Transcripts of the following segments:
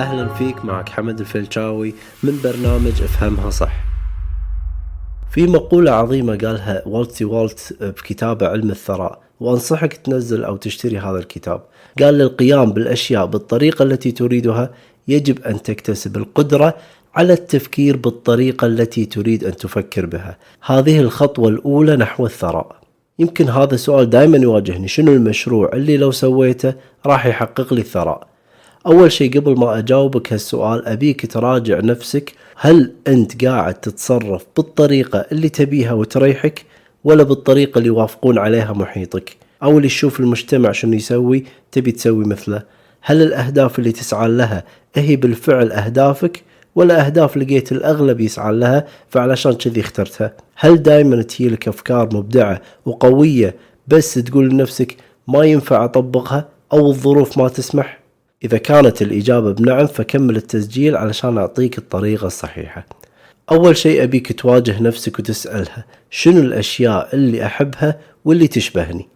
أهلا فيك معك حمد الفلشاوي من برنامج أفهمها صح. في مقولة عظيمة قالها والتي والت بكتابه علم الثراء وأنصحك تنزل أو تشتري هذا الكتاب. قال للقيام بالأشياء بالطريقة التي تريدها يجب أن تكتسب القدرة على التفكير بالطريقة التي تريد أن تفكر بها. هذه الخطوة الأولى نحو الثراء. يمكن هذا السؤال دائما يواجهني شنو المشروع اللي لو سويته راح يحقق لي الثراء؟ أول شيء قبل ما أجاوبك هالسؤال أبيك تراجع نفسك. هل أنت قاعد تتصرف بالطريقة اللي تبيها وتريحك ولا بالطريقة اللي يوافقون عليها محيطك؟ أو اللي تشوف المجتمع شنو يسوي تبي تسوي مثله. هل الأهداف اللي تسعى لها هي بالفعل أهدافك ولا أهداف لقيت الأغلب يسعى لها فعلشان كذي اخترتها؟ هل دائما تجيلك أفكار مبدعة وقوية بس تقول لنفسك ما ينفع أطبقها أو الظروف ما تسمح؟ إذا كانت الإجابة بنعم فكمل التسجيل علشان أعطيك الطريقة الصحيحة. أول شيء أبيك تواجه نفسك وتسألها شنو الأشياء اللي أحبها واللي تشبهني؟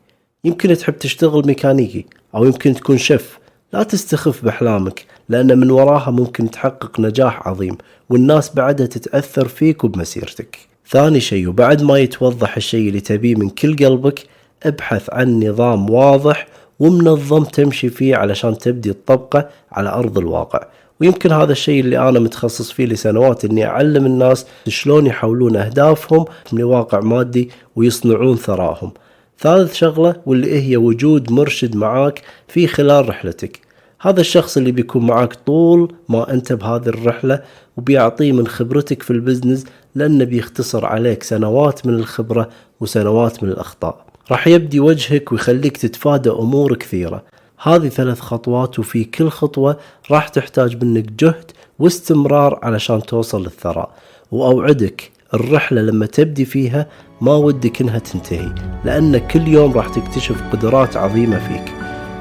يمكن تحب تشتغل ميكانيكي أو يمكن تكون شيف. لا تستخف بأحلامك لأن من وراها ممكن تحقق نجاح عظيم والناس بعدها تتأثر فيك وبمسيرتك. ثاني شيء وبعد ما يتوضح الشيء اللي تبيه من كل قلبك ابحث عن نظام واضح ومنظم تمشي فيه علشان تبدي تطبقه على أرض الواقع. ويمكن هذا الشيء اللي أنا متخصص فيه لسنوات إني أعلم الناس شلون يحولون أهدافهم من واقع مادي ويصنعون ثراءهم ثالث شغلة واللي هي وجود مرشد معاك في خلال رحلتك. هذا الشخص اللي بيكون معاك طول ما أنت بهذه الرحلة وبيعطيه من خبرتك في البزنس لأنه بيختصر عليك سنوات من الخبرة وسنوات من الأخطاء. راح يبدي وجهك ويخليك تتفادى أمور كثيرة. هذه ثلاث خطوات وفي كل خطوة راح تحتاج منك جهد واستمرار علشان توصل للثراء. وأوعدك الرحلة لما تبدي فيها ما ودك إنها تنتهي لأن كل يوم راح تكتشف قدرات عظيمة فيك.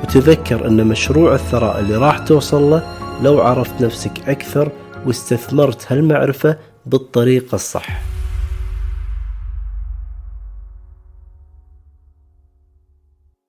وتذكر أن مشروع الثراء اللي راح توصل له لو عرفت نفسك أكثر واستثمرت هالمعرفة بالطريقة الصح.